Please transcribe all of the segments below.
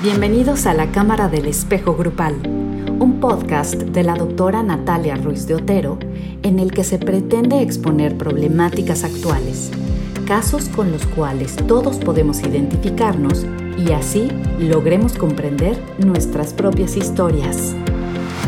Bienvenidos a la Cámara del Espejo Grupal, un podcast de la doctora Natalia Ruiz de Otero en el que se pretende exponer problemáticas actuales, casos con los cuales todos podemos identificarnos y así logremos comprender nuestras propias historias.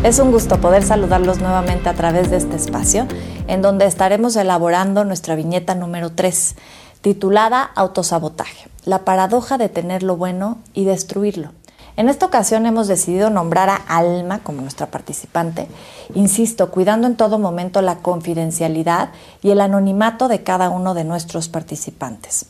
Es un gusto poder saludarlos nuevamente a través de este espacio, en donde estaremos elaborando nuestra viñeta número 3, titulada Autosabotaje la paradoja de tener lo bueno y destruirlo. En esta ocasión hemos decidido nombrar a Alma como nuestra participante, insisto, cuidando en todo momento la confidencialidad y el anonimato de cada uno de nuestros participantes.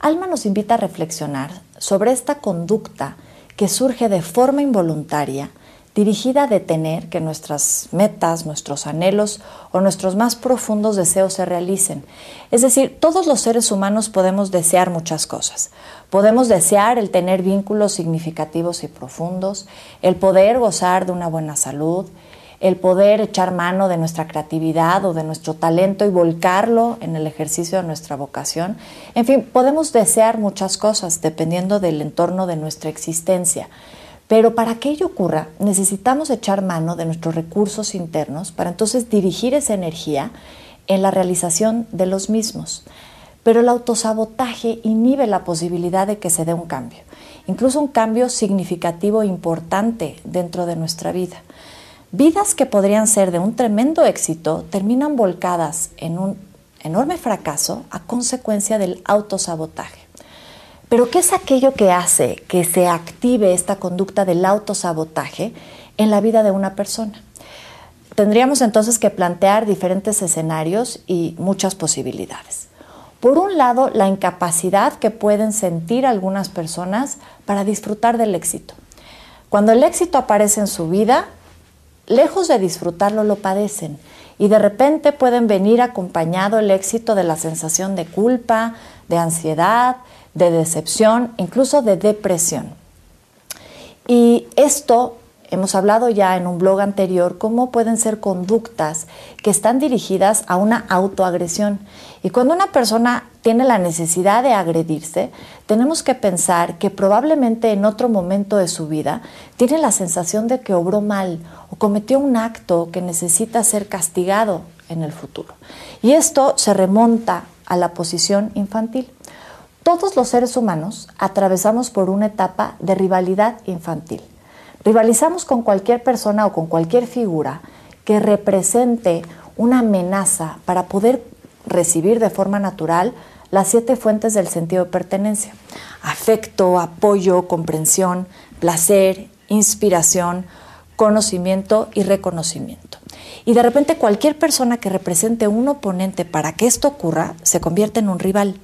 Alma nos invita a reflexionar sobre esta conducta que surge de forma involuntaria dirigida a detener que nuestras metas, nuestros anhelos o nuestros más profundos deseos se realicen. Es decir, todos los seres humanos podemos desear muchas cosas. Podemos desear el tener vínculos significativos y profundos, el poder gozar de una buena salud, el poder echar mano de nuestra creatividad o de nuestro talento y volcarlo en el ejercicio de nuestra vocación. En fin, podemos desear muchas cosas dependiendo del entorno de nuestra existencia. Pero para que ello ocurra, necesitamos echar mano de nuestros recursos internos para entonces dirigir esa energía en la realización de los mismos. Pero el autosabotaje inhibe la posibilidad de que se dé un cambio, incluso un cambio significativo e importante dentro de nuestra vida. Vidas que podrían ser de un tremendo éxito terminan volcadas en un enorme fracaso a consecuencia del autosabotaje. Pero ¿qué es aquello que hace que se active esta conducta del autosabotaje en la vida de una persona? Tendríamos entonces que plantear diferentes escenarios y muchas posibilidades. Por un lado, la incapacidad que pueden sentir algunas personas para disfrutar del éxito. Cuando el éxito aparece en su vida, lejos de disfrutarlo, lo padecen y de repente pueden venir acompañado el éxito de la sensación de culpa, de ansiedad, de decepción, incluso de depresión. Y esto, hemos hablado ya en un blog anterior, cómo pueden ser conductas que están dirigidas a una autoagresión. Y cuando una persona tiene la necesidad de agredirse, tenemos que pensar que probablemente en otro momento de su vida tiene la sensación de que obró mal o cometió un acto que necesita ser castigado en el futuro. Y esto se remonta a la posición infantil. Todos los seres humanos atravesamos por una etapa de rivalidad infantil. Rivalizamos con cualquier persona o con cualquier figura que represente una amenaza para poder recibir de forma natural las siete fuentes del sentido de pertenencia. Afecto, apoyo, comprensión, placer, inspiración, conocimiento y reconocimiento. Y de repente cualquier persona que represente un oponente para que esto ocurra se convierte en un rival.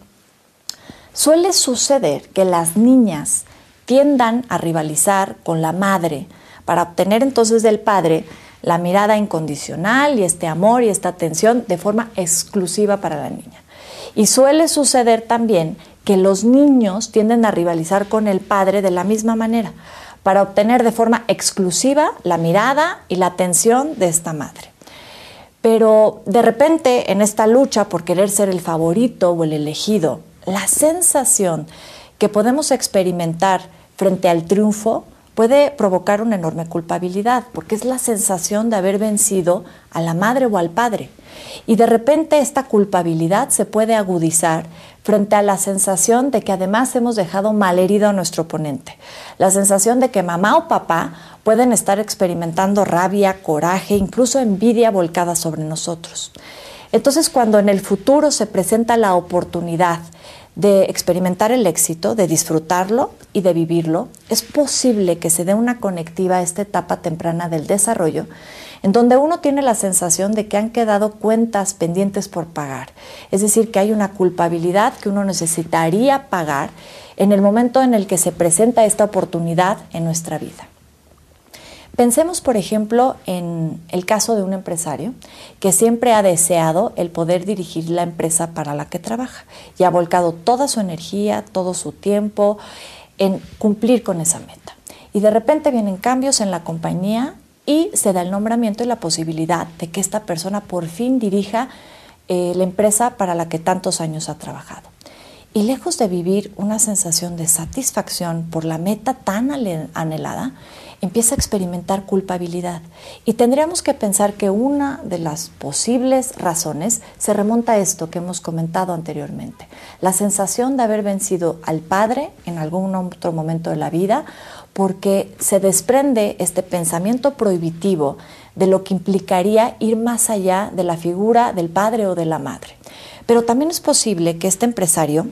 Suele suceder que las niñas tiendan a rivalizar con la madre para obtener entonces del padre la mirada incondicional y este amor y esta atención de forma exclusiva para la niña. Y suele suceder también que los niños tienden a rivalizar con el padre de la misma manera para obtener de forma exclusiva la mirada y la atención de esta madre. Pero de repente en esta lucha por querer ser el favorito o el elegido la sensación que podemos experimentar frente al triunfo puede provocar una enorme culpabilidad, porque es la sensación de haber vencido a la madre o al padre. Y de repente esta culpabilidad se puede agudizar frente a la sensación de que además hemos dejado malherido a nuestro oponente. La sensación de que mamá o papá pueden estar experimentando rabia, coraje, incluso envidia volcada sobre nosotros. Entonces, cuando en el futuro se presenta la oportunidad de experimentar el éxito, de disfrutarlo y de vivirlo, es posible que se dé una conectiva a esta etapa temprana del desarrollo, en donde uno tiene la sensación de que han quedado cuentas pendientes por pagar. Es decir, que hay una culpabilidad que uno necesitaría pagar en el momento en el que se presenta esta oportunidad en nuestra vida. Pensemos, por ejemplo, en el caso de un empresario que siempre ha deseado el poder dirigir la empresa para la que trabaja y ha volcado toda su energía, todo su tiempo en cumplir con esa meta. Y de repente vienen cambios en la compañía y se da el nombramiento y la posibilidad de que esta persona por fin dirija eh, la empresa para la que tantos años ha trabajado. y lejos de vivir una sensación de satisfacción por la meta tan anhelada, empieza a experimentar culpabilidad. Y tendríamos que pensar que una de las posibles razones se remonta a esto que hemos comentado anteriormente, la sensación de haber vencido al padre en algún otro momento de la vida, porque se desprende este pensamiento prohibitivo de lo que implicaría ir más allá de la figura del padre o de la madre. Pero también es posible que este empresario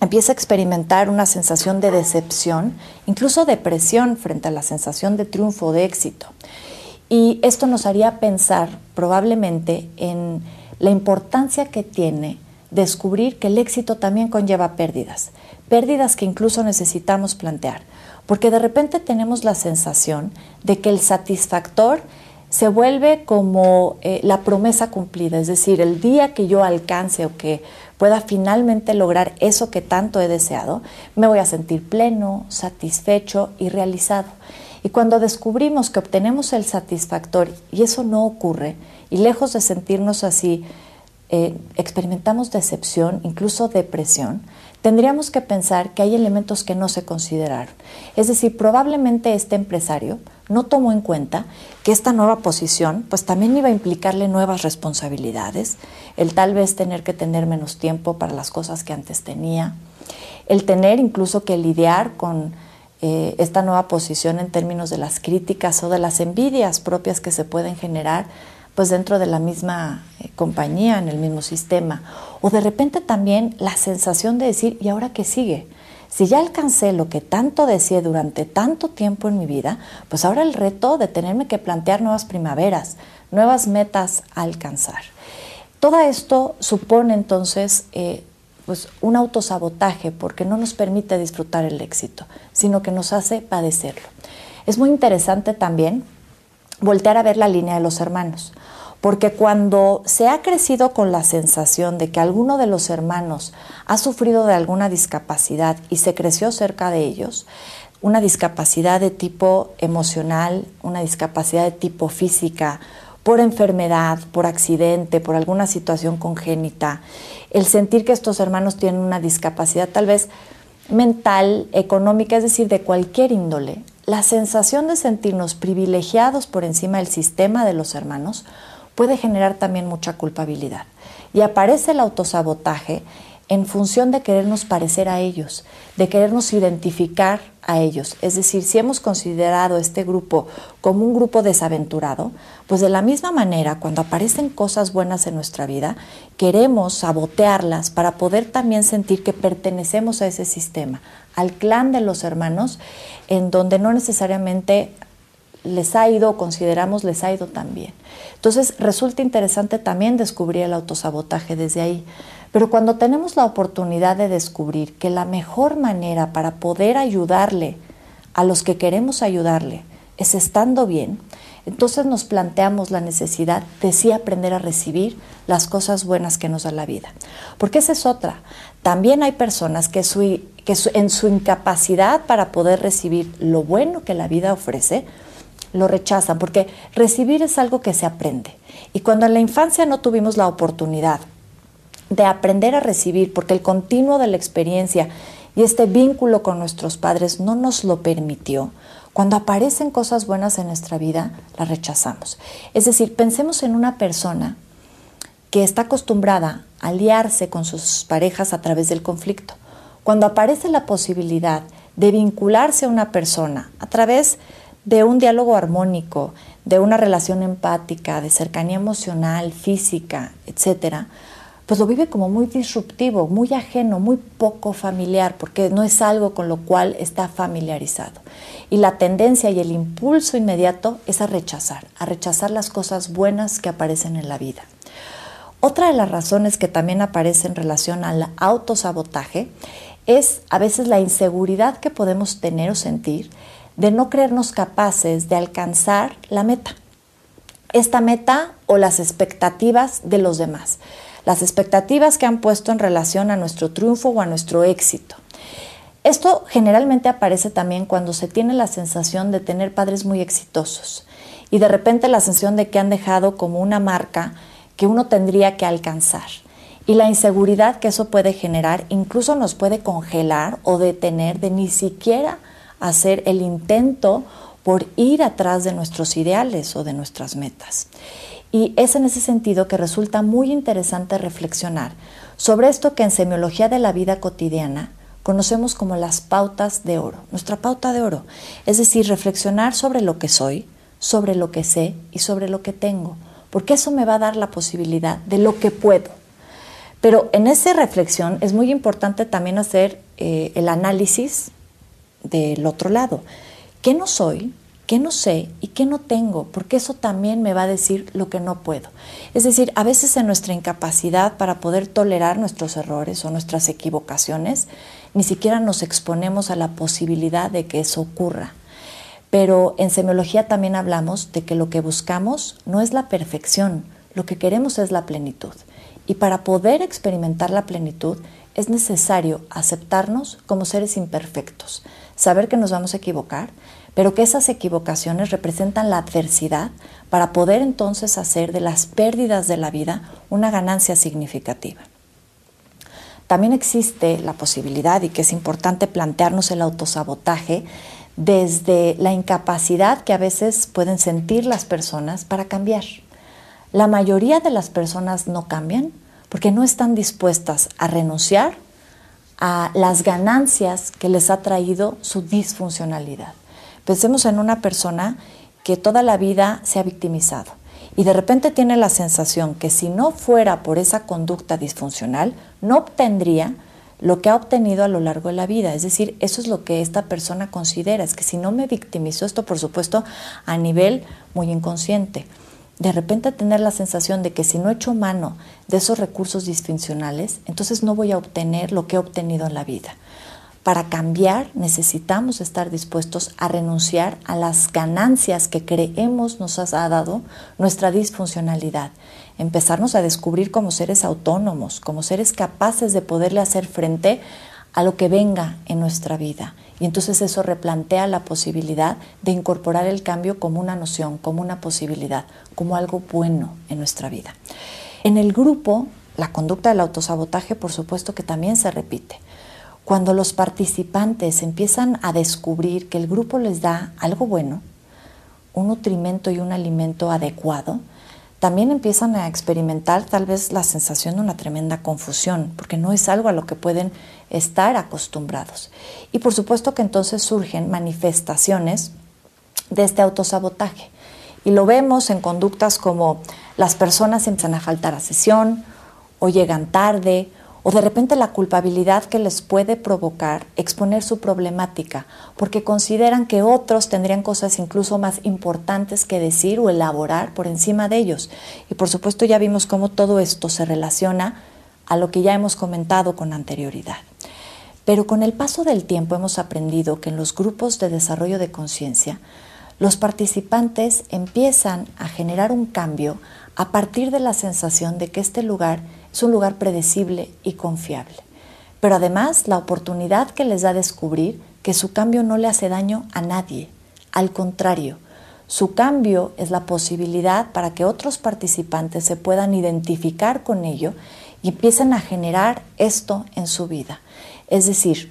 empieza a experimentar una sensación de decepción, incluso depresión frente a la sensación de triunfo de éxito. Y esto nos haría pensar probablemente en la importancia que tiene descubrir que el éxito también conlleva pérdidas, pérdidas que incluso necesitamos plantear, porque de repente tenemos la sensación de que el satisfactor se vuelve como eh, la promesa cumplida, es decir, el día que yo alcance o que pueda finalmente lograr eso que tanto he deseado, me voy a sentir pleno, satisfecho y realizado. Y cuando descubrimos que obtenemos el satisfactor y eso no ocurre, y lejos de sentirnos así, eh, experimentamos decepción, incluso depresión, tendríamos que pensar que hay elementos que no se consideraron. Es decir, probablemente este empresario no tomó en cuenta que esta nueva posición pues también iba a implicarle nuevas responsabilidades, el tal vez tener que tener menos tiempo para las cosas que antes tenía, el tener incluso que lidiar con eh, esta nueva posición en términos de las críticas o de las envidias propias que se pueden generar pues dentro de la misma eh, compañía, en el mismo sistema, o de repente también la sensación de decir, ¿y ahora qué sigue? Si ya alcancé lo que tanto deseé durante tanto tiempo en mi vida, pues ahora el reto de tenerme que plantear nuevas primaveras, nuevas metas a alcanzar. Todo esto supone entonces eh, pues un autosabotaje porque no nos permite disfrutar el éxito, sino que nos hace padecerlo. Es muy interesante también voltear a ver la línea de los hermanos. Porque cuando se ha crecido con la sensación de que alguno de los hermanos ha sufrido de alguna discapacidad y se creció cerca de ellos, una discapacidad de tipo emocional, una discapacidad de tipo física, por enfermedad, por accidente, por alguna situación congénita, el sentir que estos hermanos tienen una discapacidad tal vez mental, económica, es decir, de cualquier índole, la sensación de sentirnos privilegiados por encima del sistema de los hermanos puede generar también mucha culpabilidad. Y aparece el autosabotaje en función de querernos parecer a ellos, de querernos identificar a ellos. Es decir, si hemos considerado este grupo como un grupo desaventurado, pues de la misma manera, cuando aparecen cosas buenas en nuestra vida, queremos sabotearlas para poder también sentir que pertenecemos a ese sistema, al clan de los hermanos, en donde no necesariamente les ha ido, consideramos les ha ido también. Entonces resulta interesante también descubrir el autosabotaje desde ahí. Pero cuando tenemos la oportunidad de descubrir que la mejor manera para poder ayudarle a los que queremos ayudarle es estando bien, entonces nos planteamos la necesidad de sí aprender a recibir las cosas buenas que nos da la vida. Porque esa es otra. También hay personas que, que en su incapacidad para poder recibir lo bueno que la vida ofrece, lo rechazan, porque recibir es algo que se aprende. Y cuando en la infancia no tuvimos la oportunidad de aprender a recibir, porque el continuo de la experiencia y este vínculo con nuestros padres no nos lo permitió, cuando aparecen cosas buenas en nuestra vida, las rechazamos. Es decir, pensemos en una persona que está acostumbrada a aliarse con sus parejas a través del conflicto. Cuando aparece la posibilidad de vincularse a una persona a través de un diálogo armónico, de una relación empática, de cercanía emocional, física, etcétera, pues lo vive como muy disruptivo, muy ajeno, muy poco familiar, porque no es algo con lo cual está familiarizado. Y la tendencia y el impulso inmediato es a rechazar, a rechazar las cosas buenas que aparecen en la vida. Otra de las razones que también aparece en relación al autosabotaje es a veces la inseguridad que podemos tener o sentir de no creernos capaces de alcanzar la meta. Esta meta o las expectativas de los demás. Las expectativas que han puesto en relación a nuestro triunfo o a nuestro éxito. Esto generalmente aparece también cuando se tiene la sensación de tener padres muy exitosos y de repente la sensación de que han dejado como una marca que uno tendría que alcanzar. y la inseguridad que eso puede generar incluso nos puede congelar o detener de ni siquiera hacer el intento por ir atrás de nuestros ideales o de nuestras metas. Y es en ese sentido que resulta muy interesante reflexionar sobre esto que en semiología de la vida cotidiana conocemos como las pautas de oro, nuestra pauta de oro, es decir, reflexionar sobre lo que soy, sobre lo que sé y sobre lo que tengo, porque eso me va a dar la posibilidad de lo que puedo. Pero en esa reflexión es muy importante también hacer eh, el análisis del otro lado. ¿Qué no soy? qué no sé y qué no tengo, porque eso también me va a decir lo que no puedo. Es decir, a veces en nuestra incapacidad para poder tolerar nuestros errores o nuestras equivocaciones, ni siquiera nos exponemos a la posibilidad de que eso ocurra. Pero en semiología también hablamos de que lo que buscamos no es la perfección, lo que queremos es la plenitud. Y para poder experimentar la plenitud es necesario aceptarnos como seres imperfectos, saber que nos vamos a equivocar, pero que esas equivocaciones representan la adversidad para poder entonces hacer de las pérdidas de la vida una ganancia significativa. También existe la posibilidad, y que es importante plantearnos el autosabotaje, desde la incapacidad que a veces pueden sentir las personas para cambiar. La mayoría de las personas no cambian porque no están dispuestas a renunciar a las ganancias que les ha traído su disfuncionalidad. Pensemos en una persona que toda la vida se ha victimizado y de repente tiene la sensación que si no fuera por esa conducta disfuncional, no obtendría lo que ha obtenido a lo largo de la vida. Es decir, eso es lo que esta persona considera, es que si no me victimizo, esto por supuesto a nivel muy inconsciente, de repente tener la sensación de que si no echo mano de esos recursos disfuncionales, entonces no voy a obtener lo que he obtenido en la vida. Para cambiar necesitamos estar dispuestos a renunciar a las ganancias que creemos nos ha dado nuestra disfuncionalidad. Empezarnos a descubrir como seres autónomos, como seres capaces de poderle hacer frente a lo que venga en nuestra vida. Y entonces eso replantea la posibilidad de incorporar el cambio como una noción, como una posibilidad, como algo bueno en nuestra vida. En el grupo, la conducta del autosabotaje, por supuesto que también se repite. Cuando los participantes empiezan a descubrir que el grupo les da algo bueno, un nutrimento y un alimento adecuado, también empiezan a experimentar tal vez la sensación de una tremenda confusión, porque no es algo a lo que pueden estar acostumbrados. Y por supuesto que entonces surgen manifestaciones de este autosabotaje. Y lo vemos en conductas como las personas empiezan a faltar a sesión, o llegan tarde, o de repente la culpabilidad que les puede provocar exponer su problemática, porque consideran que otros tendrían cosas incluso más importantes que decir o elaborar por encima de ellos. Y por supuesto ya vimos cómo todo esto se relaciona a lo que ya hemos comentado con anterioridad. Pero con el paso del tiempo hemos aprendido que en los grupos de desarrollo de conciencia, los participantes empiezan a generar un cambio a partir de la sensación de que este lugar es un lugar predecible y confiable. Pero además la oportunidad que les da descubrir que su cambio no le hace daño a nadie. Al contrario, su cambio es la posibilidad para que otros participantes se puedan identificar con ello y empiecen a generar esto en su vida. Es decir,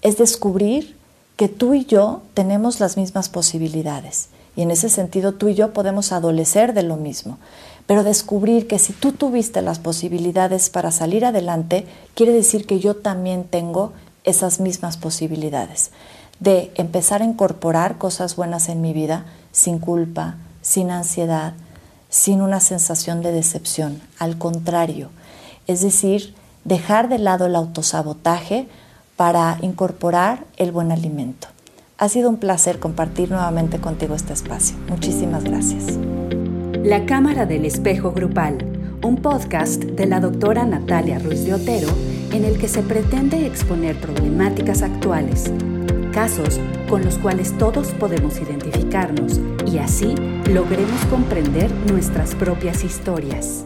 es descubrir que tú y yo tenemos las mismas posibilidades y en ese sentido tú y yo podemos adolecer de lo mismo. Pero descubrir que si tú tuviste las posibilidades para salir adelante, quiere decir que yo también tengo esas mismas posibilidades de empezar a incorporar cosas buenas en mi vida sin culpa, sin ansiedad, sin una sensación de decepción. Al contrario, es decir, dejar de lado el autosabotaje para incorporar el buen alimento. Ha sido un placer compartir nuevamente contigo este espacio. Muchísimas gracias. La Cámara del Espejo Grupal, un podcast de la doctora Natalia Ruiz de Otero en el que se pretende exponer problemáticas actuales, casos con los cuales todos podemos identificarnos y así logremos comprender nuestras propias historias.